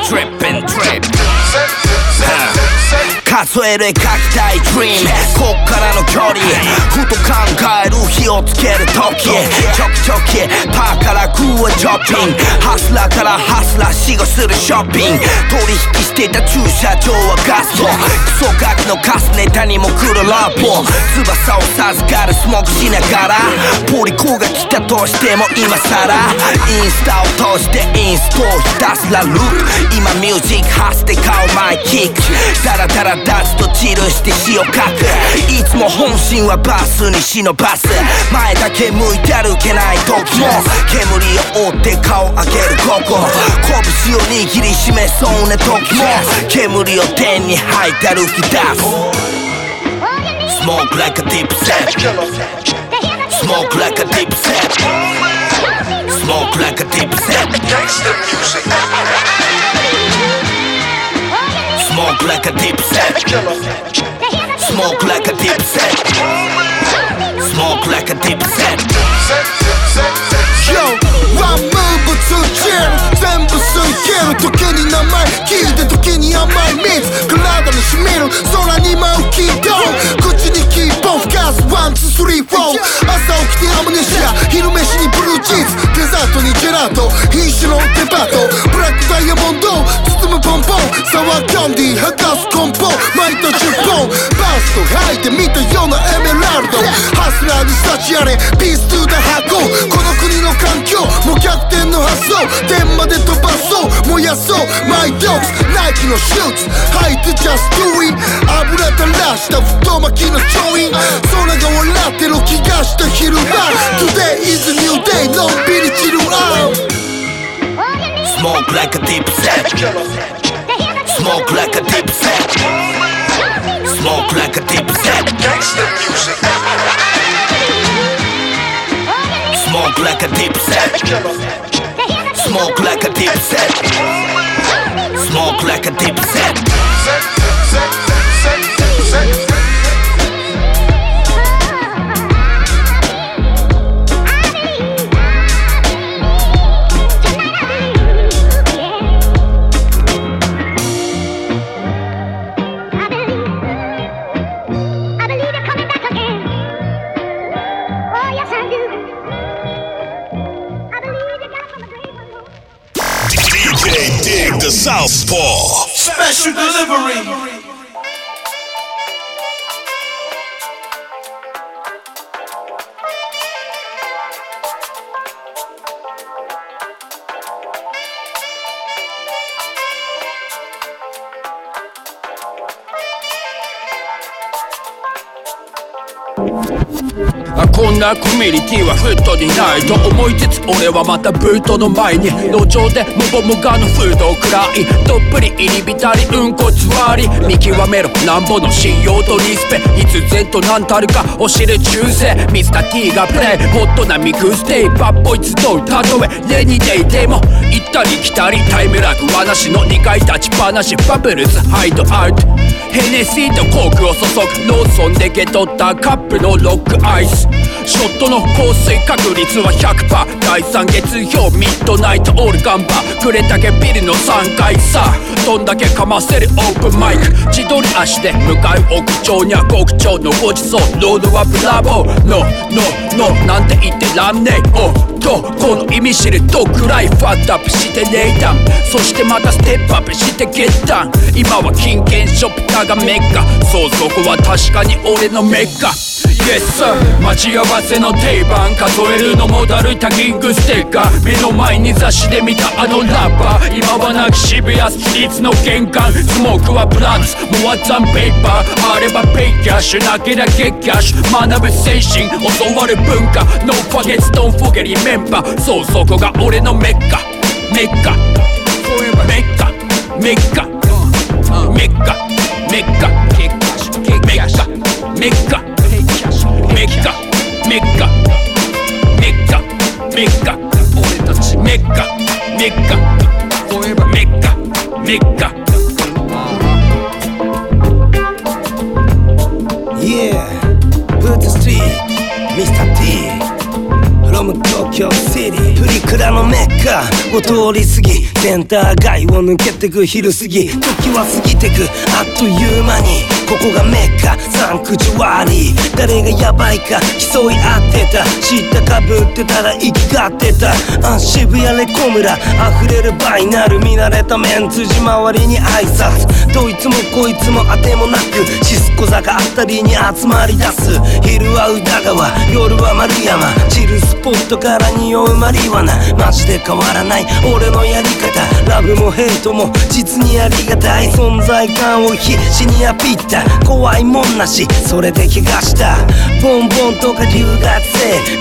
P: 数える描きたい dream こっからの距離。ふと考える火をつける時。チョキチョキパーからグーはチョッピンハスラーからハスラー死後するショッピング。取引してた駐車場はガストクソガキのカスネタにも来るラップ翼を授かるスモークしながら。ポ通り子が来たとしても今さらインスタを通してインストをひたすらループ。今ミュージックハスで顔マイキック。ダラダラダスとチルして詩を書くいつも本心はバスに忍ばす。前だけ向いて歩けない時も。煙を追って顔上げるここ。拳を握りしめそうな時も。煙を天に吐いて歩き出す。Smoke like a deep set Smoke like a deep set Smoke like a deep set
B: Gangsta music.
P: Smoke like a deep set. Smoke like a deep set. Smoke like a deep set.
H: Yo. Move to chill 全部吸い切る時に名前聞いて時に甘い蜜体に染みる空に舞うキートン口にキーポン吹かすワンツースリーフォー朝起きてアムネシア昼飯にブルーチーズデザートにジェラート品種のデパートブラックダイヤモンド包むポンポンサワーキャンディー剥がすコンポ毎年10本バースト吐いてみたようなエメラルドハスラーに幸あれピーストゥーダ箱逆転の発想天まで飛ばそう燃やそうマイドックスナイキのシューズ履いて just do it 油垂らした太巻きのちょい空が笑ってる気がした昼間 Today is a new day のんびりチルアウト
P: Smoke like a deep set Smoke like a deep set Smoke like a deep set
B: Gangsta music.
P: Smoke like a deep set Smoke like a deep set Smoke like a deep
A: Southpaw.
B: Special delivery. "
Q: なコミュニティはフットにないと思いつつ俺はまたブートの前に路上でムボムガのフードを食らいどっぷり入り浸りうんこつわり見極めろなんぼの信用とリスペ必然と何たるか教える忠誠ミスター T がプレイホットなミクステイバッボイ集うたとえレニデイでも行ったり来たりタイムラグ話の2回立ちっぱなしバブルズハイドアウトヘネシーとコークを注ぐ。ローソンで受け取ったカップのロックアイス。ショットの降水確率は100%第3月曜ミッドナイトオールガンバ。ーくれたけビルの3階。さどんだけかませる。オープンマイク自撮り足で向かう屋上には極長のごちそうロードはブラボー。ノーノーノーなんて言ってらんねえ。おとこの意味知るとくらいファットアップしてネイタそしてまたステップアップしてゲッタン今は金券ショップだがメッカ。そうそこは確かに俺のメッカ。Yes sir 待ち合わせの定番数えるのもだるいタギングステッカー。目の前に雑誌で見たあのラッパー。今はなき渋谷ストリートの玄関。スモークはブラッツモアザンペーパー。あればペイキャッシュ。なけりゃゲッキャッシュ。学ぶ精神。教わる文化。No forgets don't forget remember そうそこが俺のメッカ。メッカ。メッカ。メッカ。メッカ。メッカ。メッカ。メッカ。メッカ。メッカ。メッカ。メッカ。メッカ。メッカ。メッカ。メッカ。メッカ。
P: From Tokyo City プリクラのメッカ。を通り過ぎ。センター街を抜けてく。昼過ぎ。時は過ぎてく。あっという間に。ここがメッカ。サンクチュワリー。誰がヤバいか競い合ってた。知ったかぶってたら生きがってた。あ渋谷レコ村溢れるバイナル。見慣れたメンツ地周りに挨拶。どいつもこいつも当てもなく。シスコ坂あたりに集まり出す。昼は宇田川。夜は丸山。チル
R: ポットから匂うマリワナ。マジで変わらない。俺のやり方。ラブもヘイトも実にありがたい。存在感を必死にアピった怖いもんなし。それで怪我した。ボンボンとか留学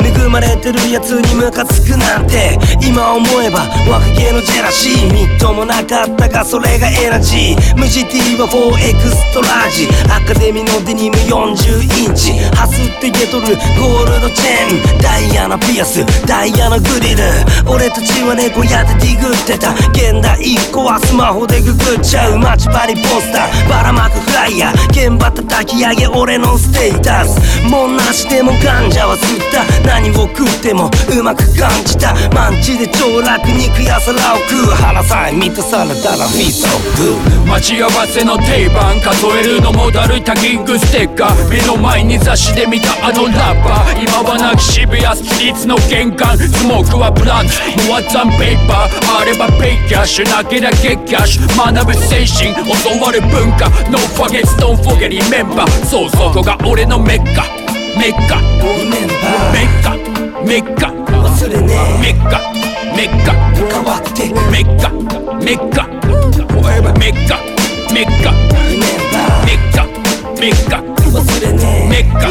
R: 生。恵まれてるやつにムカつくなんて。今思えば若気のジェラシー。みっともなかったがそれがエナジー。無地 T は4エクストラージ。アカデミーのデニム40インチ。ハスってゲトルゴールドチェーン。ダイヤのピアス。ダイヤのグリル。俺たちは猫屋でディグってた。現代1個はスマホでググっちゃう。待ち針ポスター。ばらまくフライヤー。現場叩き上げ俺のステータス。もんなしでもガンジャは吸った。何を食ってもうまく感じた。マンチで超楽肉や皿を食う。腹さえ満たされたらフィートグー
Q: 待ち合わせの定番数えるのもだるいタギングステッカー。目の前に雑誌で見たあのラッパー。今はなき渋谷ストリートの玄関。スモークはブランドモアザンペーパー。あればペイキャッシュ。なけりゃゲッキャッシュ学ぶ精神。教わる文化 No forget don't forget remember そうそこが俺のメッカ。メッカ。メッカ。メッカ。
R: 忘れね
Q: メッカ。メッカ。
R: 変わって
Q: メッカ。メッカ。メッカ。メッカ。メッカ。メッカ
R: 忘れね
Q: メッカ。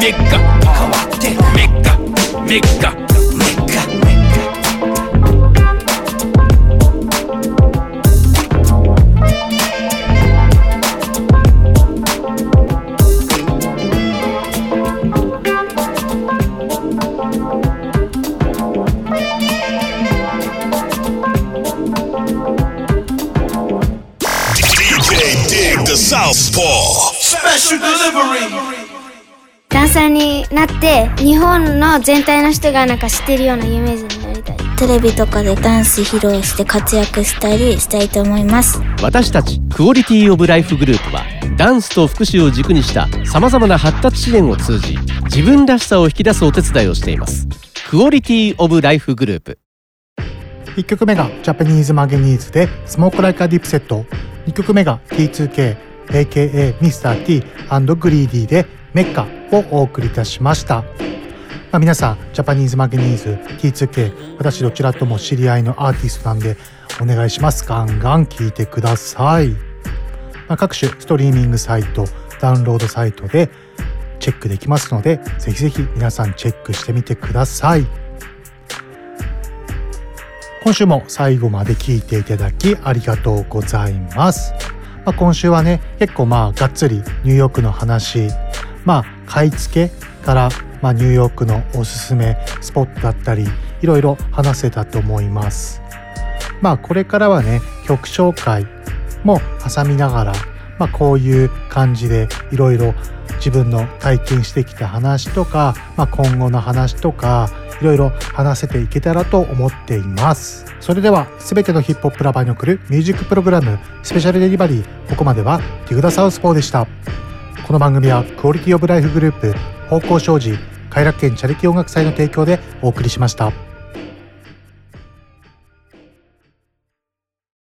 Q: メッカ。メッカ。メッカ。
R: メッカ。
D: ダンサーになって日本の全体の人がなんか知ってるような有名人になりたい。
F: テレビとかでダンス披露して活躍したりしたいと思います。
G: 私たち Quality of Life グループはダンスと福祉を軸にしたさまざまな発達支援を通じ自分らしさを引き出すお手伝いをしています。 Quality of Life グループ。
C: 1曲目がジャパニーズマゲニーズで Smoke like a Dipset。2曲目が T2K aka Mr. T& グリーディでメッカをお送りいたしました、まあ、皆さんジャパニーズマゲニーズ T2K 私どちらとも知り合いのアーティストなんでお願いしますガンガン聴いてください、まあ、各種ストリーミングサイトダウンロードサイトでチェックできますのでぜひぜひ皆さんチェックしてみてください今週も最後まで聞いていただきありがとうございます。まあ、今週はね、結構まあがっつりニューヨークの話、まあ買い付けからまあニューヨークのおすすめスポットだったり、いろいろ話せたと思います。まあこれからはね、曲紹介も挟みながら、まあこういう感じでいろいろ自分の体験してきた話とか、まあ、今後の話とかいろいろ話せていけたらと思っていますそれでは全てのヒップホップラバーに送るミュージックプログラムスペシャルデリバリーここまではディグダサウスポーでしたこの番組はクオリティオブライフグループ方向障子快楽園チャリティー音楽祭の提供でお送りしました。